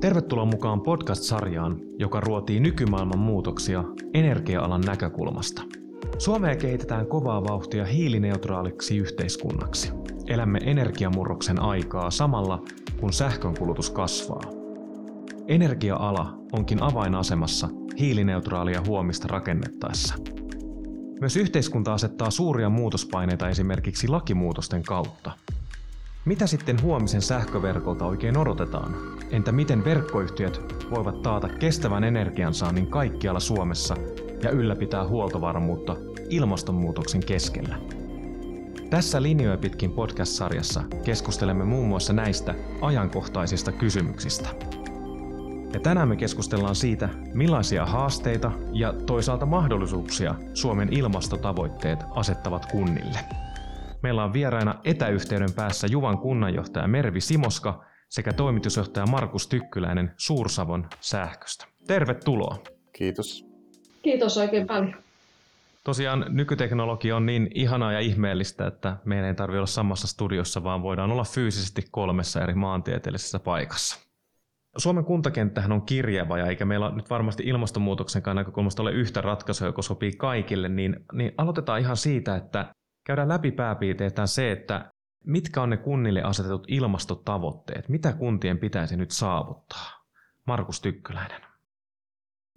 Tervetuloa mukaan podcast-sarjaan, joka ruotii nykymaailman muutoksia energia-alan näkökulmasta. Suomea kehitetään kovaa vauhtia hiilineutraaliksi yhteiskunnaksi. Elämme energiamurroksen aikaa samalla, kun sähkönkulutus kasvaa. Energia-ala onkin avainasemassa hiilineutraalia huomista rakennettaessa. Myös yhteiskunta asettaa suuria muutospaineita esimerkiksi lakimuutosten kautta – mitä sitten huomisen sähköverkolta oikein odotetaan? Entä miten verkkoyhtiöt voivat taata kestävän energiansaannin kaikkialla Suomessa ja ylläpitää huoltovarmuutta ilmastonmuutoksen keskellä? Tässä Linjoja pitkin podcast-sarjassa keskustelemme muun muassa näistä ajankohtaisista kysymyksistä. Ja tänään me keskustellaan siitä, millaisia haasteita ja toisaalta mahdollisuuksia Suomen ilmastotavoitteet asettavat kunnille. Meillä on vieraina etäyhteyden päässä Juvan kunnanjohtaja Mervi Simoska sekä toimitusjohtaja Markus Tykkyläinen Suursavon sähköstä. Tervetuloa. Kiitos. Kiitos oikein paljon. Tosiaan nykyteknologia on niin ihanaa ja ihmeellistä, että meidän ei tarvitse olla samassa studiossa, vaan voidaan olla fyysisesti kolmessa eri maantieteellisessä paikassa. Suomen kuntakenttähän on kirjava ja eikä meillä nyt varmasti ilmastonmuutoksen näkökulmasta ole yhtä ratkaisua, joka sopii kaikille, niin, niin aloitetaan ihan siitä, että käydään läpi pääpiirteetään se, että mitkä on ne kunnille asetetut ilmastotavoitteet, mitä kuntien pitäisi nyt saavuttaa? Markus Tykkyläinen.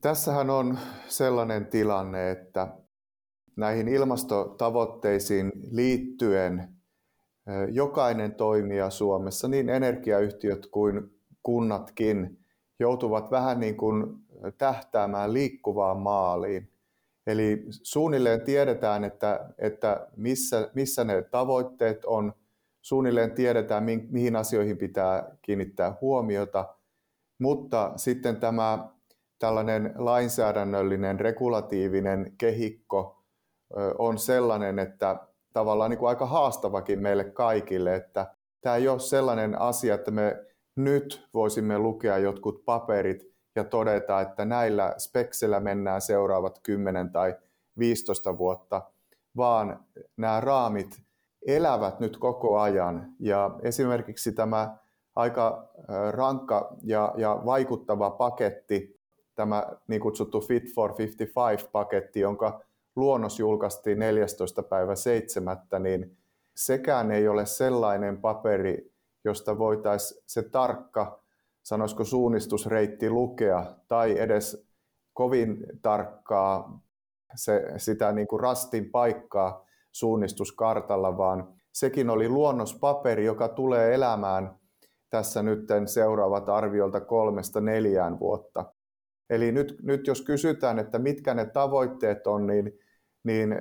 Tässähän on sellainen tilanne, että näihin ilmastotavoitteisiin liittyen jokainen toimija Suomessa, niin energiayhtiöt kuin kunnatkin, joutuvat vähän niin kuin tähtäämään liikkuvaan maaliin. Eli suunnilleen tiedetään, että, että missä, missä ne tavoitteet on, suunnilleen tiedetään, mihin asioihin pitää kiinnittää huomiota, mutta sitten tämä tällainen lainsäädännöllinen, regulatiivinen kehikko on sellainen, että tavallaan niin kuin aika haastavakin meille kaikille, että tämä ei ole sellainen asia, että me nyt voisimme lukea jotkut paperit ja todeta, että näillä speksillä mennään seuraavat 10 tai 15 vuotta, vaan nämä raamit elävät nyt koko ajan. Ja esimerkiksi tämä aika rankka ja, ja vaikuttava paketti, tämä niin kutsuttu Fit for 55-paketti, jonka luonnos julkaistiin 14. päivä 7. niin sekään ei ole sellainen paperi, josta voitaisiin se tarkka sanoisiko suunnistusreitti lukea tai edes kovin tarkkaa se, sitä niin kuin rastin paikkaa suunnistuskartalla, vaan sekin oli luonnospaperi, joka tulee elämään tässä nyt seuraavat arviolta kolmesta neljään vuotta. Eli nyt, nyt jos kysytään, että mitkä ne tavoitteet on, niin, niin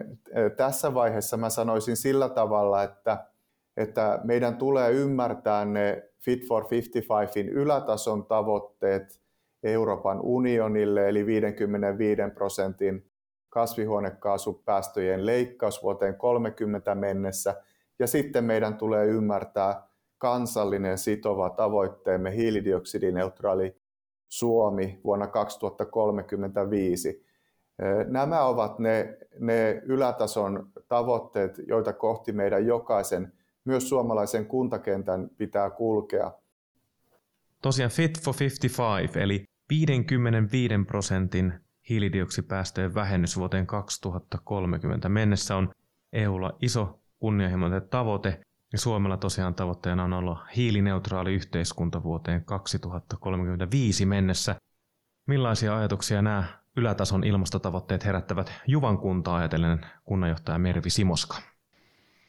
tässä vaiheessa mä sanoisin sillä tavalla, että että meidän tulee ymmärtää ne Fit for 55in ylätason tavoitteet Euroopan unionille, eli 55 prosentin kasvihuonekaasupäästöjen leikkaus vuoteen 30 mennessä. Ja sitten meidän tulee ymmärtää kansallinen sitova tavoitteemme hiilidioksidineutraali Suomi vuonna 2035. Nämä ovat ne, ne ylätason tavoitteet, joita kohti meidän jokaisen myös suomalaisen kuntakentän pitää kulkea. Tosiaan Fit for 55, eli 55 prosentin hiilidioksipäästöjen vähennys vuoteen 2030 mennessä on EUlla iso kunnianhimoinen tavoite, ja Suomella tosiaan tavoitteena on olla hiilineutraali yhteiskunta vuoteen 2035 mennessä. Millaisia ajatuksia nämä ylätason ilmastotavoitteet herättävät Juvan kuntaa ajatellen kunnanjohtaja Mervi Simoska?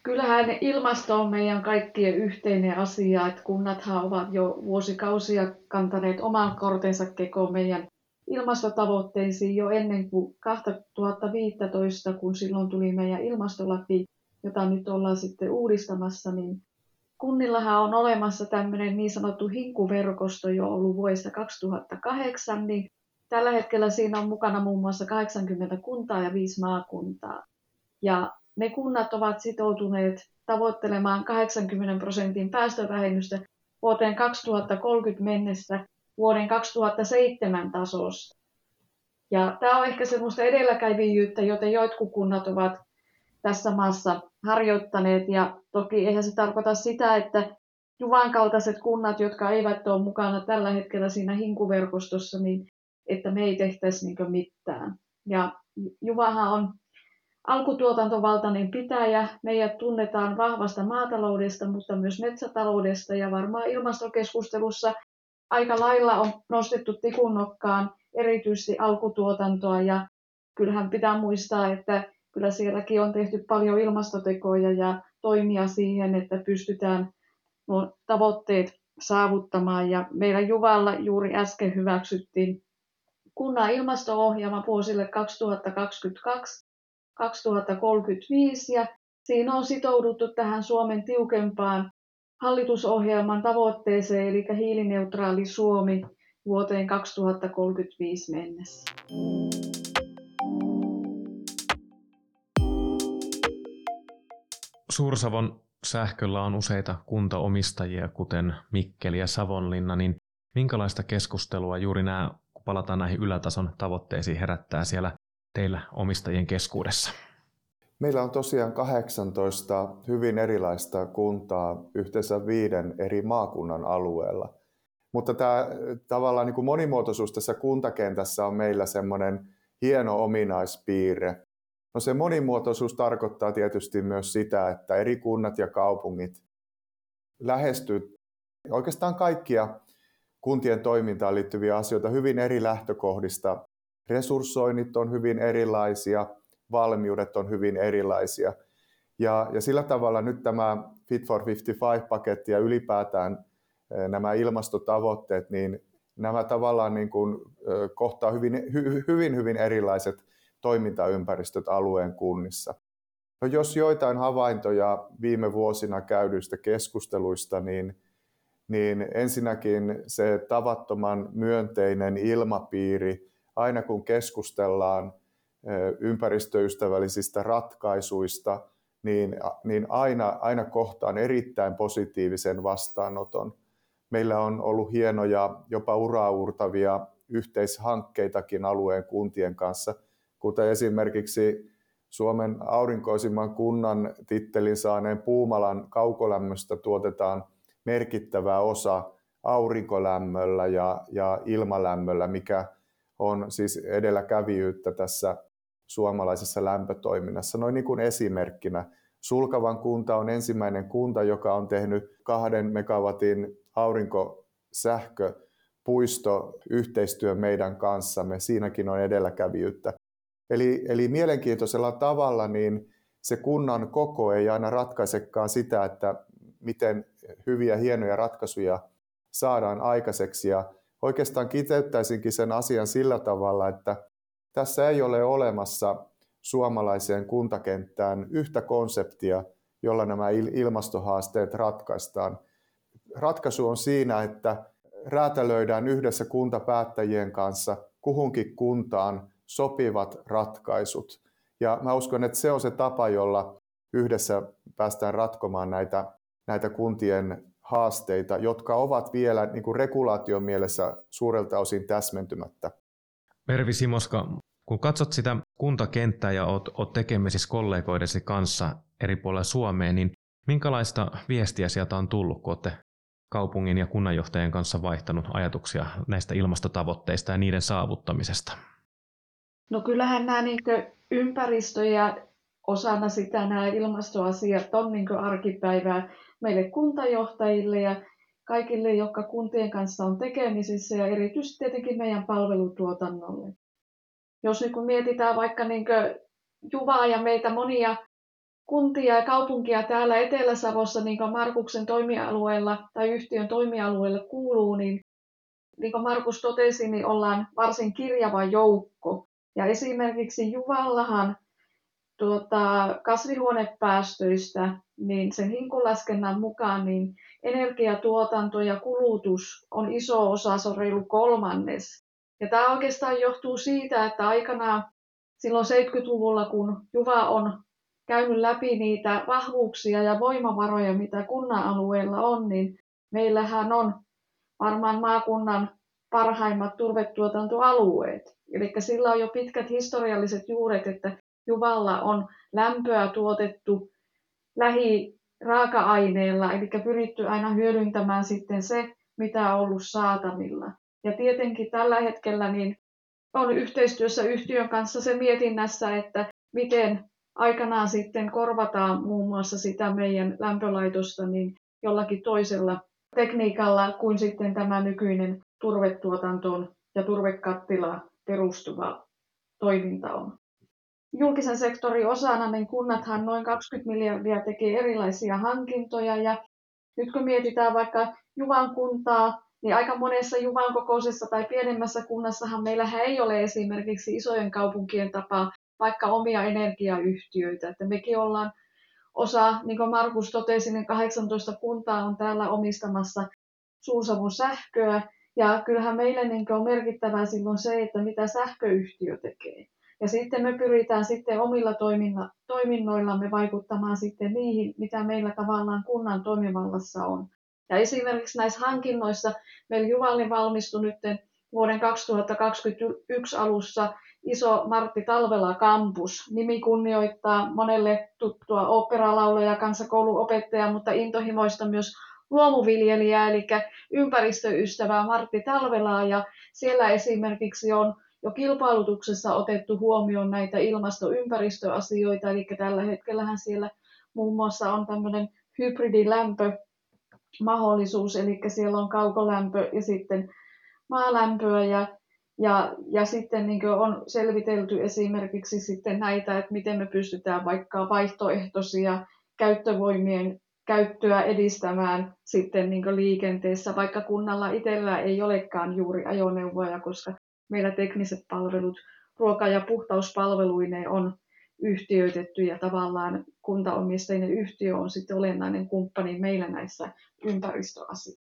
Kyllähän ilmasto on meidän kaikkien yhteinen asia, että kunnathan ovat jo vuosikausia kantaneet oman kortensa kekoon meidän ilmastotavoitteisiin jo ennen kuin 2015, kun silloin tuli meidän ilmastolaki, jota nyt ollaan sitten uudistamassa, niin kunnillahan on olemassa tämmöinen niin sanottu hinkuverkosto jo ollut vuodesta 2008, niin tällä hetkellä siinä on mukana muun muassa 80 kuntaa ja 5 maakuntaa. Ja ne kunnat ovat sitoutuneet tavoittelemaan 80 prosentin päästövähennystä vuoteen 2030 mennessä vuoden 2007 tasosta. Ja tämä on ehkä semmoista edelläkävijyyttä, joten jotkut kunnat ovat tässä maassa harjoittaneet. Ja toki eihän se tarkoita sitä, että Juvan kaltaiset kunnat, jotka eivät ole mukana tällä hetkellä siinä hinkuverkostossa, niin että me ei tehtäisi niin mitään. Ja Juvahan on alkutuotantovaltainen pitäjä. Meidät tunnetaan vahvasta maataloudesta, mutta myös metsätaloudesta ja varmaan ilmastokeskustelussa aika lailla on nostettu tikunnokkaan erityisesti alkutuotantoa ja kyllähän pitää muistaa, että kyllä sielläkin on tehty paljon ilmastotekoja ja toimia siihen, että pystytään nuo tavoitteet saavuttamaan. Ja meidän Juvalla juuri äsken hyväksyttiin kunnan ilmasto-ohjelma vuosille 2022-2035 ja siinä on sitouduttu tähän Suomen tiukempaan hallitusohjelman tavoitteeseen, eli hiilineutraali Suomi vuoteen 2035 mennessä. Suursavon sähköllä on useita kuntaomistajia, kuten Mikkeli ja Savonlinna, niin minkälaista keskustelua juuri nämä, kun palataan näihin ylätason tavoitteisiin, herättää siellä teillä omistajien keskuudessa? Meillä on tosiaan 18 hyvin erilaista kuntaa yhteensä viiden eri maakunnan alueella. Mutta tämä tavallaan niin kuin monimuotoisuus tässä kuntakentässä on meillä semmoinen hieno ominaispiirre. No se monimuotoisuus tarkoittaa tietysti myös sitä, että eri kunnat ja kaupungit lähestyy oikeastaan kaikkia kuntien toimintaan liittyviä asioita hyvin eri lähtökohdista. Resurssoinnit on hyvin erilaisia, valmiudet on hyvin erilaisia. Ja, ja sillä tavalla nyt tämä Fit for 55-paketti ja ylipäätään nämä ilmastotavoitteet, niin nämä tavallaan niin kuin kohtaa hyvin, hy, hyvin, hyvin erilaiset toimintaympäristöt alueen kunnissa. No jos joitain havaintoja viime vuosina käydyistä keskusteluista, niin, niin ensinnäkin se tavattoman myönteinen ilmapiiri, aina kun keskustellaan ympäristöystävällisistä ratkaisuista, niin, niin aina, aina kohtaan erittäin positiivisen vastaanoton. Meillä on ollut hienoja, jopa uraurtavia yhteishankkeitakin alueen kuntien kanssa, kuten esimerkiksi Suomen aurinkoisimman kunnan tittelin saaneen Puumalan kaukolämmöstä tuotetaan merkittävä osa aurinkolämmöllä ja, ja ilmalämmöllä, mikä on siis edelläkävijyyttä tässä suomalaisessa lämpötoiminnassa. Noin niin kuin esimerkkinä. Sulkavan kunta on ensimmäinen kunta, joka on tehnyt kahden megawatin aurinkosähköpuisto yhteistyö meidän kanssamme. Siinäkin on edelläkävijyyttä. Eli, eli mielenkiintoisella tavalla niin se kunnan koko ei aina ratkaisekaan sitä, että miten hyviä, hienoja ratkaisuja saadaan aikaiseksi. Ja oikeastaan kiteyttäisinkin sen asian sillä tavalla, että tässä ei ole olemassa suomalaiseen kuntakenttään yhtä konseptia, jolla nämä ilmastohaasteet ratkaistaan. Ratkaisu on siinä, että räätälöidään yhdessä kuntapäättäjien kanssa kuhunkin kuntaan sopivat ratkaisut. Ja mä uskon, että se on se tapa, jolla yhdessä päästään ratkomaan näitä, näitä kuntien haasteita, jotka ovat vielä niin kuin regulaation mielessä suurelta osin täsmentymättä. Mervi Simoska, kun katsot sitä kuntakenttää ja oot, oot tekemisissä kollegoidesi kanssa eri puolilla Suomeen, niin minkälaista viestiä sieltä on tullut, kun olette kaupungin ja kunnanjohtajien kanssa vaihtanut ajatuksia näistä ilmastotavoitteista ja niiden saavuttamisesta? No kyllähän nämä niin ympäristö ja osana sitä nämä ilmastoasiat on niin arkipäivää meille kuntajohtajille ja kaikille, jotka kuntien kanssa on tekemisissä ja erityisesti tietenkin meidän palvelutuotannolle. Jos niin kun mietitään vaikka niin Juvaa ja meitä monia kuntia ja kaupunkia täällä Etelä-Savossa, niin kuin Markuksen toimialueella tai yhtiön toimialueella kuuluu, niin niin kuin Markus totesi, niin ollaan varsin kirjava joukko. Ja esimerkiksi Juvallahan tuota, kasvihuonepäästöistä, niin sen hinkulaskennan mukaan niin energiatuotanto ja kulutus on iso osa, se on reilu kolmannes. Ja tämä oikeastaan johtuu siitä, että aikanaan silloin 70-luvulla, kun Juva on käynyt läpi niitä vahvuuksia ja voimavaroja, mitä kunnan alueella on, niin meillähän on varmaan maakunnan parhaimmat turvetuotantoalueet. Eli sillä on jo pitkät historialliset juuret, että Juvalla on lämpöä tuotettu lähi raaka-aineella, eli pyritty aina hyödyntämään sitten se, mitä on ollut saatavilla. Ja tietenkin tällä hetkellä niin on yhteistyössä yhtiön kanssa se mietinnässä, että miten aikanaan sitten korvataan muun muassa sitä meidän lämpölaitosta niin jollakin toisella tekniikalla kuin sitten tämä nykyinen turvetuotantoon ja turvekattila perustuva toiminta on. Julkisen sektorin osana niin kunnathan noin 20 miljardia tekee erilaisia hankintoja ja nyt kun mietitään vaikka Juvan kuntaa, niin aika monessa Juvan kokoisessa tai pienemmässä kunnassahan meillä ei ole esimerkiksi isojen kaupunkien tapaa vaikka omia energiayhtiöitä. Että mekin ollaan osa, niin kuin Markus totesi, niin 18 kuntaa on täällä omistamassa Suursavun sähköä. Ja kyllähän meille niin on merkittävää silloin se, että mitä sähköyhtiö tekee. Ja sitten me pyritään sitten omilla toiminnoillamme vaikuttamaan sitten niihin, mitä meillä tavallaan kunnan toimivallassa on. Ja esimerkiksi näissä hankinnoissa meillä Juvalli valmistui nyt vuoden 2021 alussa iso Martti Talvela Campus. Nimi kunnioittaa monelle tuttua operalaulaja, kansakouluopettaja, mutta intohimoista myös luomuviljelijää, eli ympäristöystävää Martti Talvelaa. Ja siellä esimerkiksi on jo kilpailutuksessa otettu huomioon näitä ilmastoympäristöasioita, eli tällä hetkellähän siellä muun muassa on tämmöinen hybridilämpö mahdollisuus, eli siellä on kaukolämpö ja sitten maalämpöä. Ja ja, ja sitten niin on selvitelty esimerkiksi sitten näitä, että miten me pystytään vaikka vaihtoehtoisia käyttövoimien käyttöä edistämään sitten niin liikenteessä, vaikka kunnalla itsellä ei olekaan juuri ajoneuvoja, koska meillä tekniset palvelut, ruoka- ja puhtauspalveluineen on yhtiöitetty ja tavallaan kuntaomisteinen yhtiö on sitten olennainen kumppani meillä näissä ympäristöasioissa.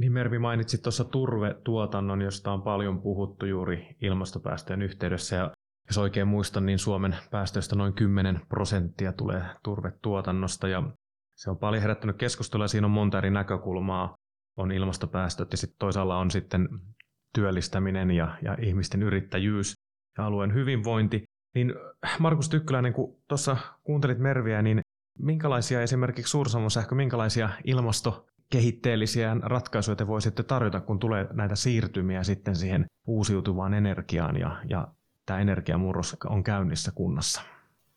Niin Mervi mainitsit tuossa turvetuotannon, josta on paljon puhuttu juuri ilmastopäästöjen yhteydessä. Ja jos oikein muistan, niin Suomen päästöistä noin 10 prosenttia tulee turvetuotannosta. Ja se on paljon herättänyt keskustelua ja siinä on monta eri näkökulmaa. On ilmastopäästöt ja sitten toisaalla on sitten työllistäminen ja, ja ihmisten yrittäjyys ja alueen hyvinvointi. Niin Markus Tykkyläinen, kun tuossa kuuntelit Merviä, niin minkälaisia esimerkiksi Suursamon sähkö, minkälaisia ilmasto kehitteellisiä ratkaisuja te voisitte tarjota, kun tulee näitä siirtymiä sitten siihen uusiutuvaan energiaan ja, ja tämä energiamurros on käynnissä kunnassa?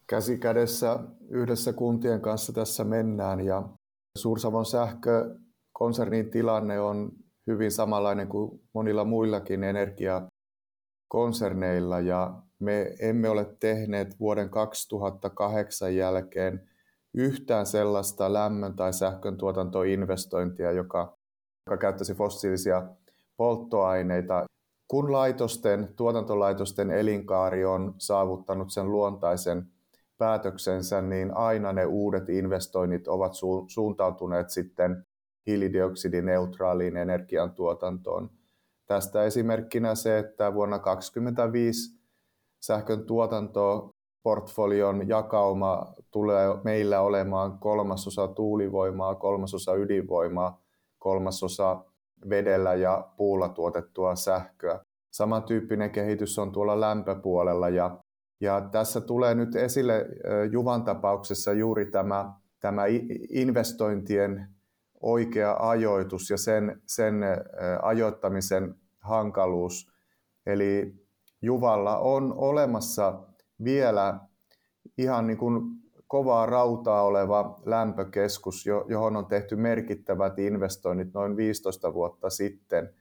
Käsi kädessä yhdessä kuntien kanssa tässä mennään ja Suursavon sähkökonsernin tilanne on hyvin samanlainen kuin monilla muillakin energiakonserneilla ja me emme ole tehneet vuoden 2008 jälkeen yhtään sellaista lämmön- tai sähkön tuotantoinvestointia, joka, joka käyttäisi fossiilisia polttoaineita. Kun laitosten, tuotantolaitosten elinkaari on saavuttanut sen luontaisen päätöksensä, niin aina ne uudet investoinnit ovat su- suuntautuneet sitten hiilidioksidineutraaliin energiantuotantoon. Tästä esimerkkinä se, että vuonna 2025 sähkön tuotanto portfolion jakauma tulee meillä olemaan kolmasosa tuulivoimaa, kolmasosa ydinvoimaa, kolmasosa vedellä ja puulla tuotettua sähköä. Samantyyppinen kehitys on tuolla lämpöpuolella ja, ja tässä tulee nyt esille Juvan tapauksessa juuri tämä, tämä investointien oikea ajoitus ja sen, sen ajoittamisen hankaluus. Eli Juvalla on olemassa vielä ihan niin kuin kovaa rautaa oleva lämpökeskus, johon on tehty merkittävät investoinnit noin 15 vuotta sitten.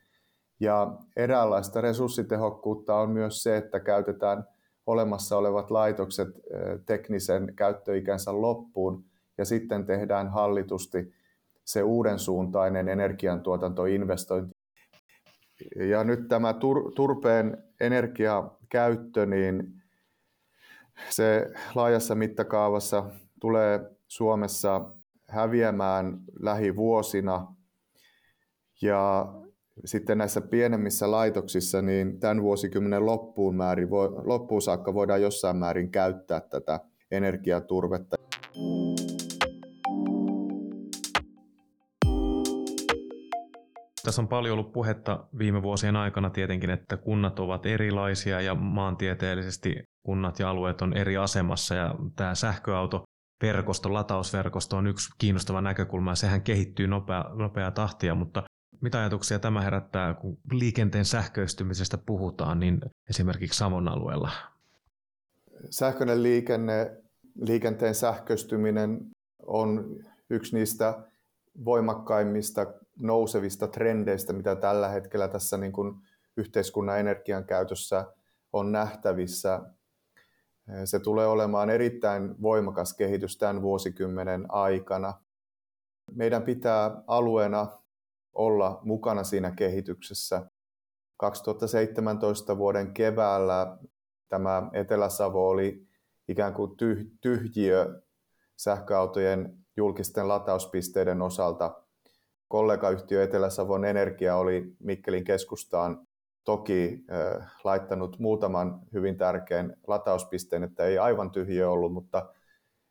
Ja eräänlaista resurssitehokkuutta on myös se, että käytetään olemassa olevat laitokset teknisen käyttöikänsä loppuun ja sitten tehdään hallitusti se uuden suuntainen energiantuotantoinvestointi. Ja nyt tämä turpeen energiakäyttö, niin se laajassa mittakaavassa tulee Suomessa häviämään lähivuosina. Ja sitten näissä pienemmissä laitoksissa, niin tämän vuosikymmenen loppuun, määrin, loppuun saakka voidaan jossain määrin käyttää tätä energiaturvetta. Tässä on paljon ollut puhetta viime vuosien aikana tietenkin, että kunnat ovat erilaisia ja maantieteellisesti kunnat ja alueet on eri asemassa ja tämä sähköauto verkosto, latausverkosto on yksi kiinnostava näkökulma ja sehän kehittyy nopea, nopeaa tahtia, mutta mitä ajatuksia tämä herättää, kun liikenteen sähköistymisestä puhutaan, niin esimerkiksi Savon alueella? Sähköinen liikenne, liikenteen sähköistyminen on yksi niistä voimakkaimmista nousevista trendeistä, mitä tällä hetkellä tässä niin kuin yhteiskunnan energian käytössä on nähtävissä. Se tulee olemaan erittäin voimakas kehitys tämän vuosikymmenen aikana. Meidän pitää alueena olla mukana siinä kehityksessä. 2017 vuoden keväällä tämä Etelä-Savo oli ikään kuin tyhjiö sähköautojen julkisten latauspisteiden osalta. Kollegayhtiö Etelä-Savon Energia oli Mikkelin keskustaan toki äh, laittanut muutaman hyvin tärkeän latauspisteen, että ei aivan tyhjö ollut, mutta,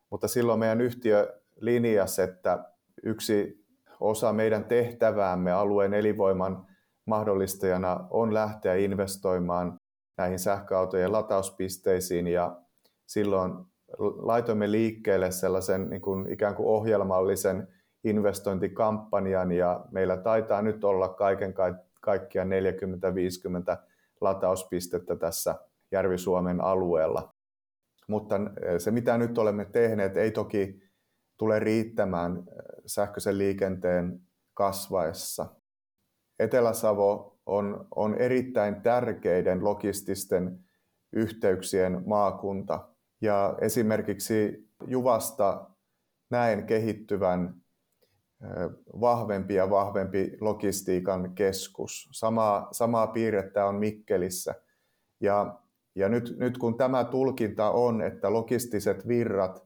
mutta silloin meidän yhtiö linjasi, että yksi osa meidän tehtäväämme alueen elinvoiman mahdollistajana on lähteä investoimaan näihin sähköautojen latauspisteisiin ja silloin laitoimme liikkeelle sellaisen niin kuin ikään kuin ohjelmallisen investointikampanjan ja meillä taitaa nyt olla kaiken kaikkiaan 40-50 latauspistettä tässä Järvi-Suomen alueella. Mutta se mitä nyt olemme tehneet ei toki tule riittämään sähköisen liikenteen kasvaessa. Etelä-Savo on, on erittäin tärkeiden logististen yhteyksien maakunta. Ja esimerkiksi Juvasta näen kehittyvän vahvempi ja vahvempi logistiikan keskus. Samaa, samaa piirrettä on Mikkelissä. Ja, ja nyt, nyt kun tämä tulkinta on, että logistiset virrat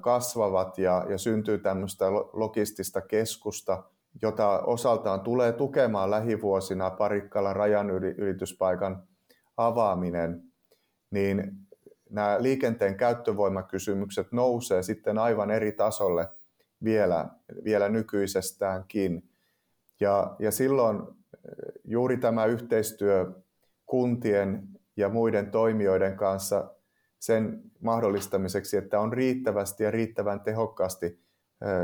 kasvavat ja, ja syntyy tämmöistä logistista keskusta, jota osaltaan tulee tukemaan lähivuosina Parikkalan rajan ylityspaikan avaaminen, niin nämä liikenteen käyttövoimakysymykset nousee sitten aivan eri tasolle vielä, vielä nykyisestäänkin. Ja, ja silloin juuri tämä yhteistyö kuntien ja muiden toimijoiden kanssa sen mahdollistamiseksi, että on riittävästi ja riittävän tehokkaasti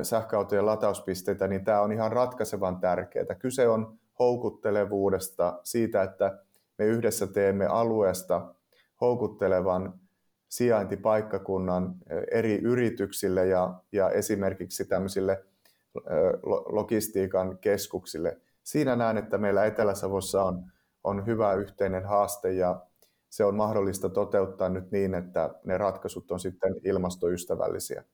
sähköautojen latauspisteitä, niin tämä on ihan ratkaisevan tärkeää. Kyse on houkuttelevuudesta, siitä, että me yhdessä teemme alueesta houkuttelevan sijaintipaikkakunnan eri yrityksille ja, ja esimerkiksi tämmöisille logistiikan keskuksille. Siinä näen, että meillä Etelä-Savossa on, on hyvä yhteinen haaste ja se on mahdollista toteuttaa nyt niin, että ne ratkaisut on sitten ilmastoystävällisiä.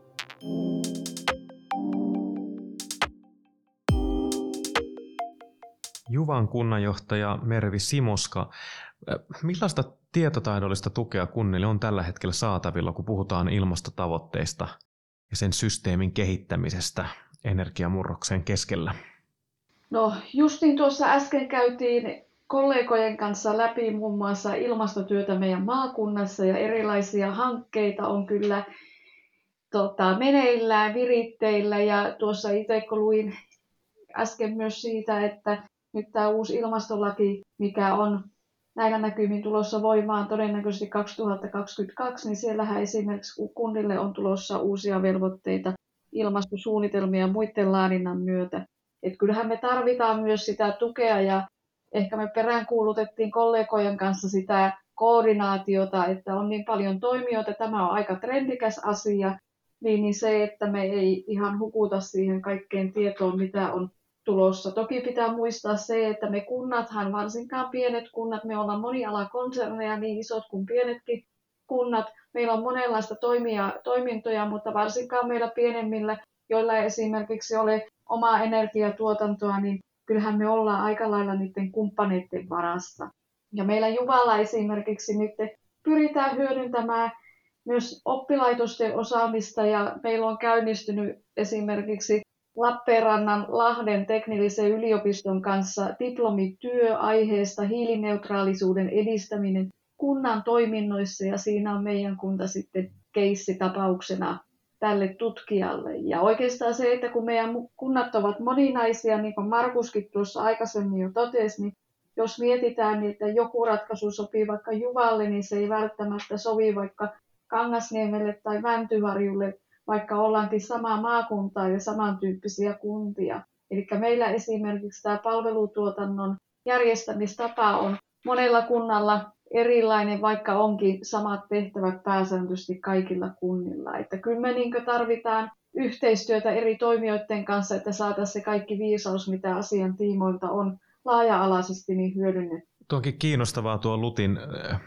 Juvan kunnanjohtaja Mervi Simoska, millaista tietotaidollista tukea kunnille on tällä hetkellä saatavilla, kun puhutaan ilmastotavoitteista ja sen systeemin kehittämisestä energiamurroksen keskellä? No justiin tuossa äsken käytiin kollegojen kanssa läpi muun muassa ilmastotyötä meidän maakunnassa ja erilaisia hankkeita on kyllä tota, meneillään, viritteillä ja tuossa itse kun luin äsken myös siitä, että nyt tämä uusi ilmastolaki, mikä on näillä näkymin tulossa voimaan todennäköisesti 2022, niin siellähän esimerkiksi kunnille on tulossa uusia velvoitteita ilmastosuunnitelmia muiden laadinnan myötä. Et kyllähän me tarvitaan myös sitä tukea ja ehkä me peräänkuulutettiin kollegojen kanssa sitä koordinaatiota, että on niin paljon toimijoita, tämä on aika trendikäs asia, niin, niin se, että me ei ihan hukuta siihen kaikkeen tietoon, mitä on tulossa. Toki pitää muistaa se, että me kunnathan, varsinkaan pienet kunnat, me ollaan monialakonserneja, niin isot kuin pienetkin kunnat, meillä on monenlaista toimia, toimintoja, mutta varsinkaan meillä pienemmillä, joilla esimerkiksi ole omaa energiatuotantoa, niin kyllähän me ollaan aika lailla niiden kumppaneiden varassa. Ja meillä Juvalla esimerkiksi nyt pyritään hyödyntämään myös oppilaitosten osaamista ja meillä on käynnistynyt esimerkiksi Lappeenrannan Lahden teknillisen yliopiston kanssa diplomityö aiheesta hiilineutraalisuuden edistäminen kunnan toiminnoissa ja siinä on meidän kunta sitten keissitapauksena tälle tutkijalle. Ja oikeastaan se, että kun meidän kunnat ovat moninaisia, niin kuin Markuskin tuossa aikaisemmin jo totesi, niin jos mietitään, niin että joku ratkaisu sopii vaikka Juvalle, niin se ei välttämättä sovi vaikka Kangasniemelle tai Mäntyharjulle, vaikka ollaankin samaa maakuntaa ja samantyyppisiä kuntia. Eli meillä esimerkiksi tämä palvelutuotannon järjestämistapa on monella kunnalla erilainen, vaikka onkin samat tehtävät pääsääntöisesti kaikilla kunnilla. Että kyllä me niin tarvitaan yhteistyötä eri toimijoiden kanssa, että saataisiin se kaikki viisaus, mitä asian tiimoilta on laaja-alaisesti niin hyödynnetty. Tuonkin kiinnostavaa tuo Lutin äh,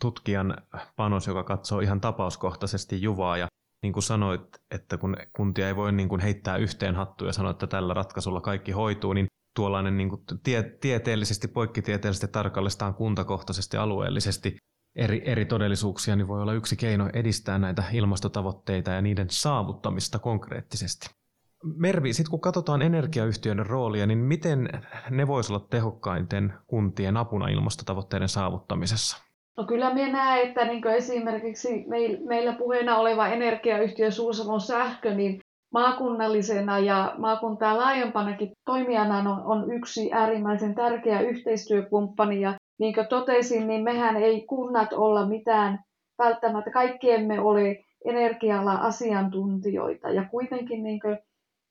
tutkijan panos, joka katsoo ihan tapauskohtaisesti Juvaa ja niin kuin sanoit, että kun kuntia ei voi niin kuin heittää yhteen hattuun ja sanoa, että tällä ratkaisulla kaikki hoituu, niin tuollainen niin kuin tie, tieteellisesti, poikkitieteellisesti tarkallistaan kuntakohtaisesti, alueellisesti eri, eri todellisuuksia, niin voi olla yksi keino edistää näitä ilmastotavoitteita ja niiden saavuttamista konkreettisesti. Mervi, sitten kun katsotaan energiayhtiöiden roolia, niin miten ne voisivat olla tehokkainten kuntien apuna ilmastotavoitteiden saavuttamisessa? No kyllä minä näen, että niin esimerkiksi meillä puheena oleva energiayhtiö Suusavon sähkö, niin maakunnallisena ja maakuntaa laajempanakin toimijana on, on yksi äärimmäisen tärkeä yhteistyökumppani. Ja niin kuin totesin, niin mehän ei kunnat olla mitään välttämättä, kaikki emme ole energialla asiantuntijoita. Ja kuitenkin niin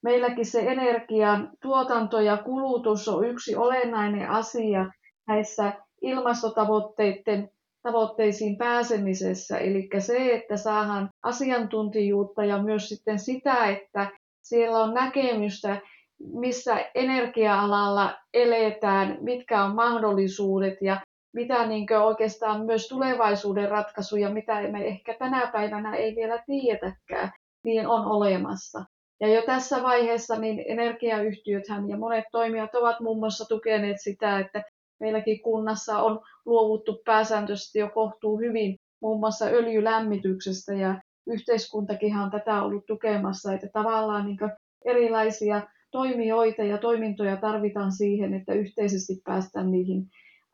meilläkin se energian tuotanto ja kulutus on yksi olennainen asia näissä ilmastotavoitteiden tavoitteisiin pääsemisessä. Eli se, että saadaan asiantuntijuutta ja myös sitten sitä, että siellä on näkemystä, missä energia-alalla eletään, mitkä on mahdollisuudet ja mitä niin oikeastaan myös tulevaisuuden ratkaisuja, mitä me ehkä tänä päivänä ei vielä tiedetäkään, niin on olemassa. Ja jo tässä vaiheessa niin energiayhtiöthän ja monet toimijat ovat muun muassa tukeneet sitä, että meilläkin kunnassa on luovuttu pääsääntöisesti jo kohtuu hyvin muun muassa öljylämmityksestä ja yhteiskuntakin on tätä ollut tukemassa, että tavallaan niin erilaisia toimijoita ja toimintoja tarvitaan siihen, että yhteisesti päästään niihin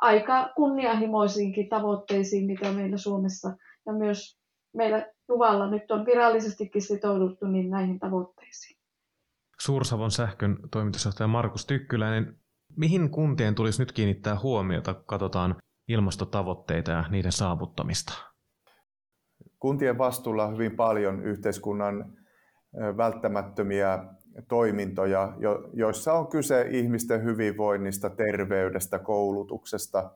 aika kunnianhimoisiinkin tavoitteisiin, mitä meillä Suomessa ja myös meillä Juvalla nyt on virallisestikin sitouduttu niin näihin tavoitteisiin. Suursavon sähkön toimitusjohtaja Markus Tykkyläinen, mihin kuntien tulisi nyt kiinnittää huomiota, katsotaan ilmastotavoitteita ja niiden saavuttamista? Kuntien vastuulla on hyvin paljon yhteiskunnan välttämättömiä toimintoja, joissa on kyse ihmisten hyvinvoinnista, terveydestä, koulutuksesta.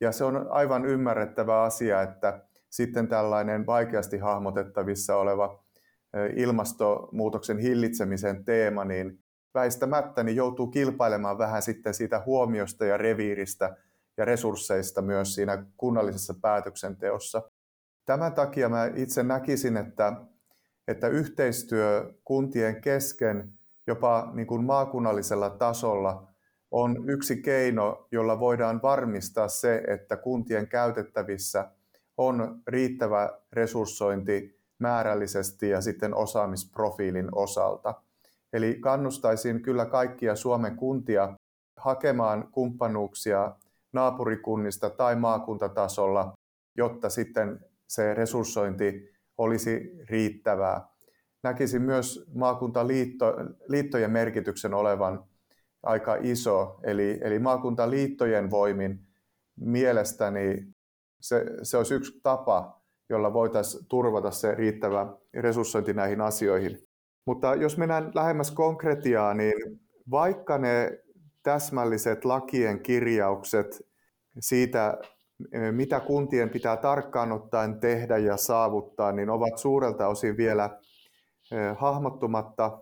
Ja se on aivan ymmärrettävä asia, että sitten tällainen vaikeasti hahmotettavissa oleva ilmastonmuutoksen hillitsemisen teema, niin väistämättä niin joutuu kilpailemaan vähän sitten siitä huomiosta ja reviiristä ja resursseista myös siinä kunnallisessa päätöksenteossa. Tämän takia mä itse näkisin, että, että yhteistyö kuntien kesken jopa niin kuin maakunnallisella tasolla on yksi keino, jolla voidaan varmistaa se, että kuntien käytettävissä on riittävä resurssointi määrällisesti ja sitten osaamisprofiilin osalta. Eli kannustaisin kyllä kaikkia Suomen kuntia hakemaan kumppanuuksia naapurikunnista tai maakuntatasolla, jotta sitten se resurssointi olisi riittävää. Näkisin myös maakuntaliittojen merkityksen olevan aika iso, eli, eli maakuntaliittojen voimin mielestäni se, se olisi yksi tapa, jolla voitaisiin turvata se riittävä resurssointi näihin asioihin. Mutta jos mennään lähemmäs konkretiaa, niin vaikka ne täsmälliset lakien kirjaukset siitä, mitä kuntien pitää tarkkaan ottaen tehdä ja saavuttaa, niin ovat suurelta osin vielä hahmottumatta,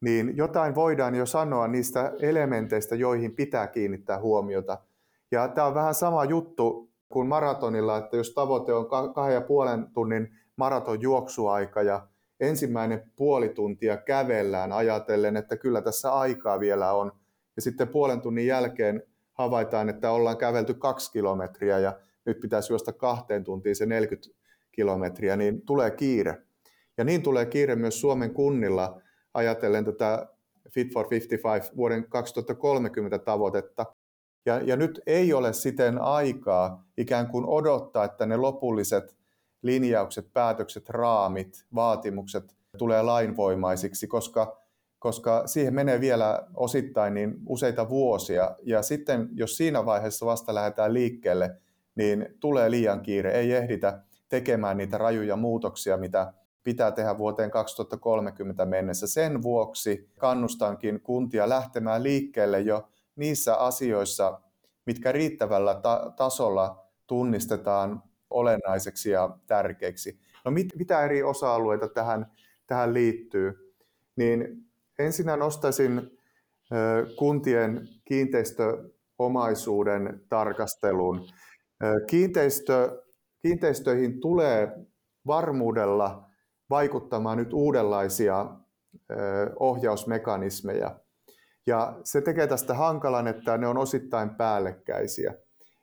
niin jotain voidaan jo sanoa niistä elementeistä, joihin pitää kiinnittää huomiota. Ja tämä on vähän sama juttu kuin maratonilla, että jos tavoite on kahden ja puolen tunnin maraton juoksuaika ja ensimmäinen puoli tuntia kävellään ajatellen, että kyllä tässä aikaa vielä on. Ja sitten puolen tunnin jälkeen havaitaan, että ollaan kävelty kaksi kilometriä ja nyt pitäisi juosta kahteen tuntiin se 40 kilometriä, niin tulee kiire. Ja niin tulee kiire myös Suomen kunnilla ajatellen tätä Fit for 55 vuoden 2030 tavoitetta. Ja, ja nyt ei ole siten aikaa ikään kuin odottaa, että ne lopulliset linjaukset, päätökset, raamit, vaatimukset tulee lainvoimaisiksi, koska, koska siihen menee vielä osittain niin useita vuosia. Ja sitten jos siinä vaiheessa vasta lähdetään liikkeelle, niin tulee liian kiire, ei ehditä tekemään niitä rajuja muutoksia, mitä pitää tehdä vuoteen 2030 mennessä. Sen vuoksi kannustankin kuntia lähtemään liikkeelle jo niissä asioissa, mitkä riittävällä ta- tasolla tunnistetaan olennaiseksi ja tärkeiksi. No mit, mitä eri osa-alueita tähän, tähän liittyy? Niin ensinnä nostaisin kuntien kiinteistöomaisuuden tarkastelun. Kiinteistö, kiinteistöihin tulee varmuudella vaikuttamaan nyt uudenlaisia ohjausmekanismeja. Ja se tekee tästä hankalan, että ne on osittain päällekkäisiä.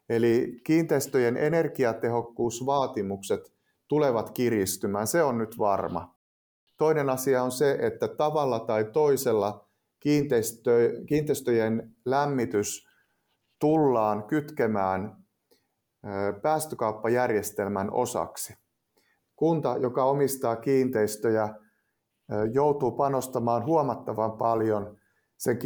Eli kiinteistöjen energiatehokkuusvaatimukset tulevat kiristymään, se on nyt varma. Toinen asia on se, että tavalla tai toisella kiinteistö, kiinteistöjen lämmitys tullaan kytkemään päästökauppajärjestelmän osaksi. Kunta, joka omistaa kiinteistöjä, joutuu panostamaan huomattavan paljon sen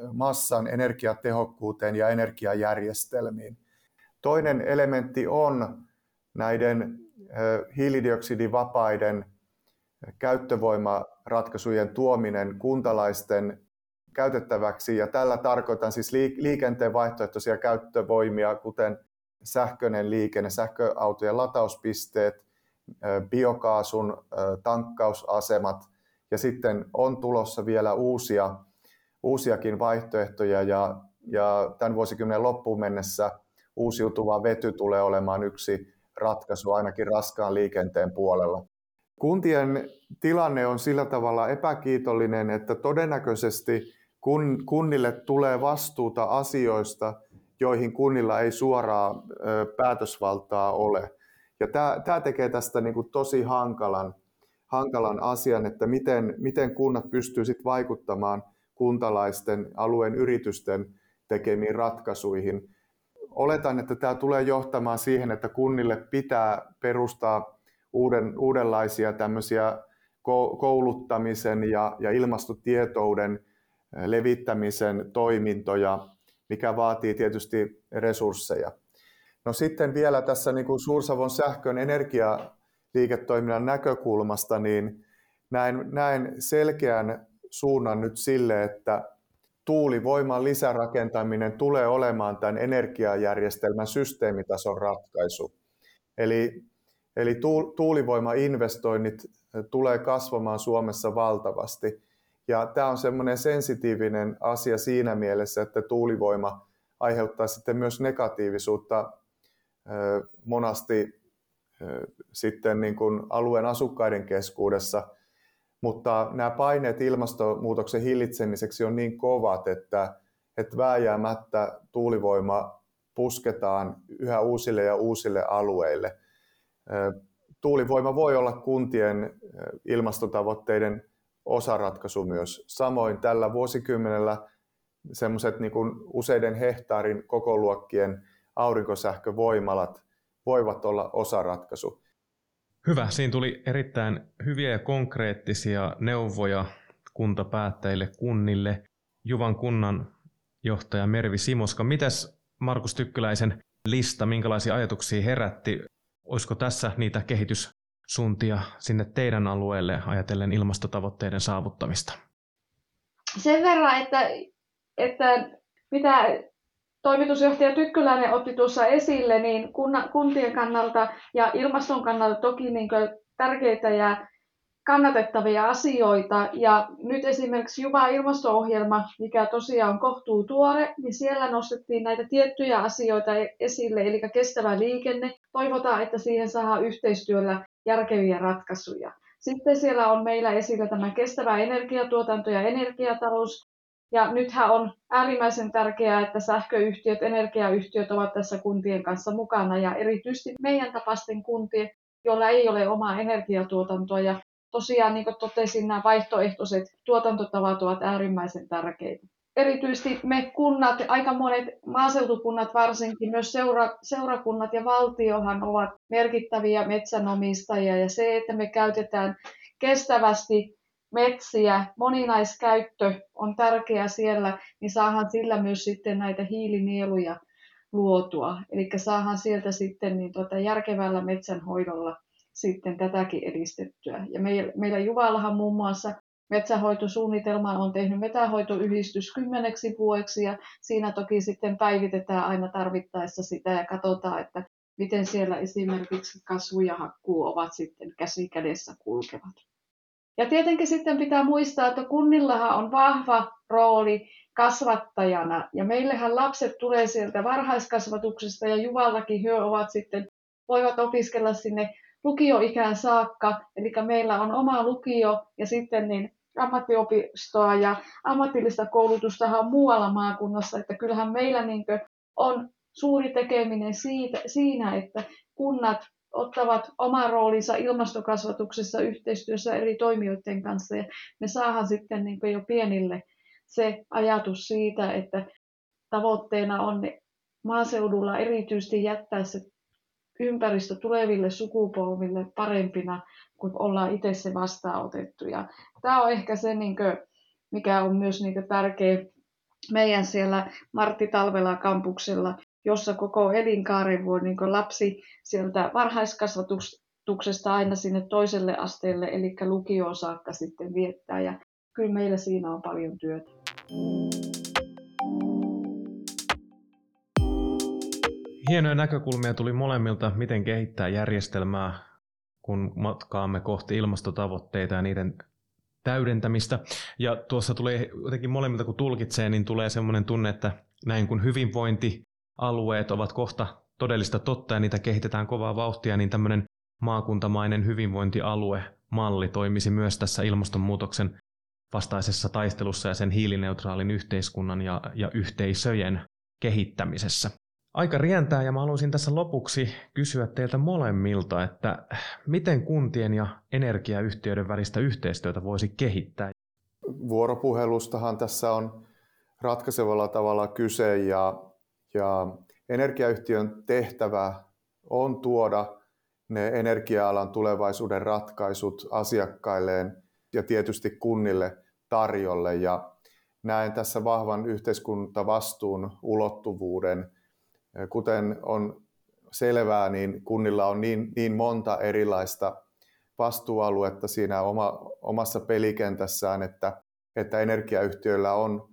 kiinteistömassan energiatehokkuuteen ja energiajärjestelmiin. Toinen elementti on näiden hiilidioksidivapaiden käyttövoimaratkaisujen tuominen kuntalaisten käytettäväksi. Ja tällä tarkoitan siis liikenteen vaihtoehtoisia käyttövoimia, kuten sähköinen liikenne, sähköautojen latauspisteet, biokaasun tankkausasemat ja sitten on tulossa vielä uusia, uusiakin vaihtoehtoja ja, ja tämän vuosikymmenen loppuun mennessä uusiutuva vety tulee olemaan yksi ratkaisu ainakin raskaan liikenteen puolella. Kuntien tilanne on sillä tavalla epäkiitollinen, että todennäköisesti kun kunnille tulee vastuuta asioista, joihin kunnilla ei suoraa päätösvaltaa ole. Ja tämä, tämä tekee tästä niin kuin tosi hankalan, hankalan asian, että miten, miten kunnat pystyvät vaikuttamaan kuntalaisten, alueen yritysten tekemiin ratkaisuihin. Oletan, että tämä tulee johtamaan siihen, että kunnille pitää perustaa uuden, uudenlaisia tämmöisiä kouluttamisen ja, ja ilmastotietouden levittämisen toimintoja, mikä vaatii tietysti resursseja. No sitten vielä tässä niin kuin Suursavon sähkön energialiiketoiminnan näkökulmasta, niin näen, näen selkeän suunnan nyt sille, että tuulivoiman lisärakentaminen tulee olemaan tämän energiajärjestelmän systeemitason ratkaisu. Eli, eli tuulivoimainvestoinnit tulee kasvamaan Suomessa valtavasti. Ja tämä on semmoinen sensitiivinen asia siinä mielessä, että tuulivoima aiheuttaa sitten myös negatiivisuutta monasti sitten niin kuin alueen asukkaiden keskuudessa, mutta nämä paineet ilmastonmuutoksen hillitsemiseksi on niin kovat, että, että vääjäämättä tuulivoima pusketaan yhä uusille ja uusille alueille. Tuulivoima voi olla kuntien ilmastotavoitteiden osaratkaisu myös. Samoin tällä vuosikymmenellä semmoiset niin useiden hehtaarin kokoluokkien aurinkosähkövoimalat voivat olla osaratkaisu. Hyvä, siinä tuli erittäin hyviä ja konkreettisia neuvoja kuntapäättäjille, kunnille. Juvan kunnan johtaja Mervi Simoska. Mitäs Markus Tykkyläisen lista, minkälaisia ajatuksia herätti? Olisiko tässä niitä kehityssuuntia sinne teidän alueelle ajatellen ilmastotavoitteiden saavuttamista? Sen verran, että, että mitä toimitusjohtaja Tykkyläinen otti tuossa esille, niin kuntien kannalta ja ilmaston kannalta toki niin tärkeitä ja kannatettavia asioita. Ja nyt esimerkiksi Juva ilmasto-ohjelma, mikä tosiaan on kohtuu tuore, niin siellä nostettiin näitä tiettyjä asioita esille, eli kestävä liikenne. Toivotaan, että siihen saadaan yhteistyöllä järkeviä ratkaisuja. Sitten siellä on meillä esillä tämä kestävä energiatuotanto ja energiatalous, ja nythän on äärimmäisen tärkeää, että sähköyhtiöt, energiayhtiöt ovat tässä kuntien kanssa mukana ja erityisesti meidän tapaisten kuntien, joilla ei ole omaa energiatuotantoa. Ja tosiaan, niin kuin totesin, nämä vaihtoehtoiset tuotantotavat ovat äärimmäisen tärkeitä. Erityisesti me kunnat, aika monet maaseutukunnat varsinkin, myös seura, seurakunnat ja valtiohan ovat merkittäviä metsänomistajia ja se, että me käytetään kestävästi metsiä, moninaiskäyttö on tärkeä siellä, niin saahan sillä myös sitten näitä hiilinieluja luotua. Eli saahan sieltä sitten niin tuota järkevällä metsänhoidolla sitten tätäkin edistettyä. Ja meillä Juvallahan muun muassa metsähoitosuunnitelman on tehnyt metsänhoitoyhdistys kymmeneksi vuodeksi ja siinä toki sitten päivitetään aina tarvittaessa sitä ja katsotaan, että miten siellä esimerkiksi kasvu ja hakkuu ovat sitten käsi kädessä kulkevat. Ja tietenkin sitten pitää muistaa, että kunnillahan on vahva rooli kasvattajana. Ja meillähän lapset tulee sieltä varhaiskasvatuksesta ja Juvallakin hyö ovat sitten, voivat opiskella sinne lukioikään saakka. Eli meillä on oma lukio ja sitten niin ammattiopistoa ja ammatillista koulutusta on muualla maakunnassa, että kyllähän meillä niin on suuri tekeminen siitä, siinä, että kunnat ottavat oman roolinsa ilmastokasvatuksessa yhteistyössä eri toimijoiden kanssa ja me saadaan sitten niin jo pienille se ajatus siitä, että tavoitteena on maaseudulla erityisesti jättää se ympäristö tuleville sukupolville parempina, kun ollaan itse se vastaanotettu. Ja tämä on ehkä se, niin kuin, mikä on myös niin tärkeä meidän siellä Martti Talvela kampuksella, jossa koko elinkaaren voi niin lapsi sieltä varhaiskasvatuksesta aina sinne toiselle asteelle, eli lukioon saakka sitten viettää. Ja kyllä meillä siinä on paljon työtä. Hienoja näkökulmia tuli molemmilta, miten kehittää järjestelmää, kun matkaamme kohti ilmastotavoitteita ja niiden täydentämistä. Ja tuossa tulee jotenkin molemmilta, kun tulkitsee, niin tulee semmoinen tunne, että näin kun hyvinvointialueet ovat kohta todellista totta ja niitä kehitetään kovaa vauhtia, niin tämmöinen maakuntamainen hyvinvointialue malli toimisi myös tässä ilmastonmuutoksen vastaisessa taistelussa ja sen hiilineutraalin yhteiskunnan ja, ja yhteisöjen kehittämisessä. Aika rientää ja mä haluaisin tässä lopuksi kysyä teiltä molemmilta, että miten kuntien ja energiayhtiöiden välistä yhteistyötä voisi kehittää? Vuoropuhelustahan tässä on ratkaisevalla tavalla kyse ja, ja energiayhtiön tehtävä on tuoda ne energia-alan tulevaisuuden ratkaisut asiakkailleen ja tietysti kunnille tarjolle. Ja näen tässä vahvan yhteiskuntavastuun ulottuvuuden. Kuten on selvää, niin kunnilla on niin, niin monta erilaista vastuualuetta siinä oma, omassa pelikentässään, että, että energiayhtiöillä on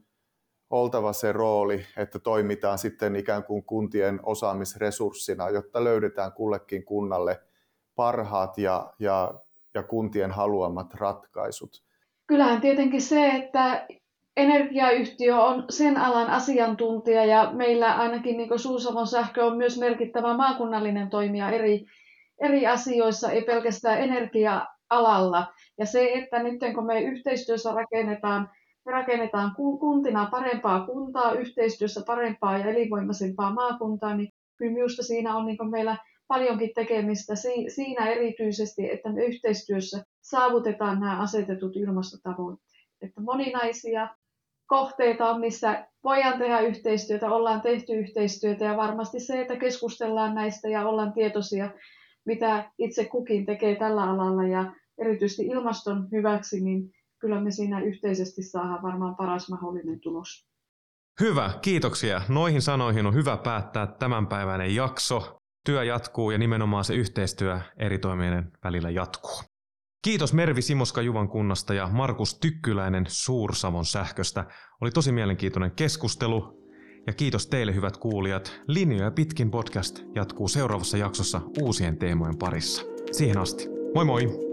oltava se rooli, että toimitaan sitten ikään kuin kuntien osaamisresurssina, jotta löydetään kullekin kunnalle parhaat ja, ja ja kuntien haluamat ratkaisut? Kyllähän tietenkin se, että energiayhtiö on sen alan asiantuntija ja meillä ainakin niin Suusavon sähkö on myös merkittävä maakunnallinen toimija eri, eri asioissa, ei pelkästään energia-alalla. Ja se, että nyt kun me yhteistyössä rakennetaan, me rakennetaan kuntina parempaa kuntaa, yhteistyössä parempaa ja elinvoimaisempaa maakuntaa, niin kyllä minusta siinä on niin meillä paljonkin tekemistä siinä erityisesti, että me yhteistyössä saavutetaan nämä asetetut ilmastotavoitteet. Että moninaisia kohteita on, missä voidaan tehdä yhteistyötä, ollaan tehty yhteistyötä ja varmasti se, että keskustellaan näistä ja ollaan tietoisia, mitä itse kukin tekee tällä alalla ja erityisesti ilmaston hyväksi, niin kyllä me siinä yhteisesti saadaan varmaan paras mahdollinen tulos. Hyvä, kiitoksia. Noihin sanoihin on hyvä päättää tämänpäiväinen jakso työ jatkuu ja nimenomaan se yhteistyö eri toimijoiden välillä jatkuu. Kiitos Mervi Simoska Juvan kunnasta ja Markus Tykkyläinen Suursavon sähköstä. Oli tosi mielenkiintoinen keskustelu. Ja kiitos teille hyvät kuulijat. Linjoja pitkin podcast jatkuu seuraavassa jaksossa uusien teemojen parissa. Siihen asti. Moi moi!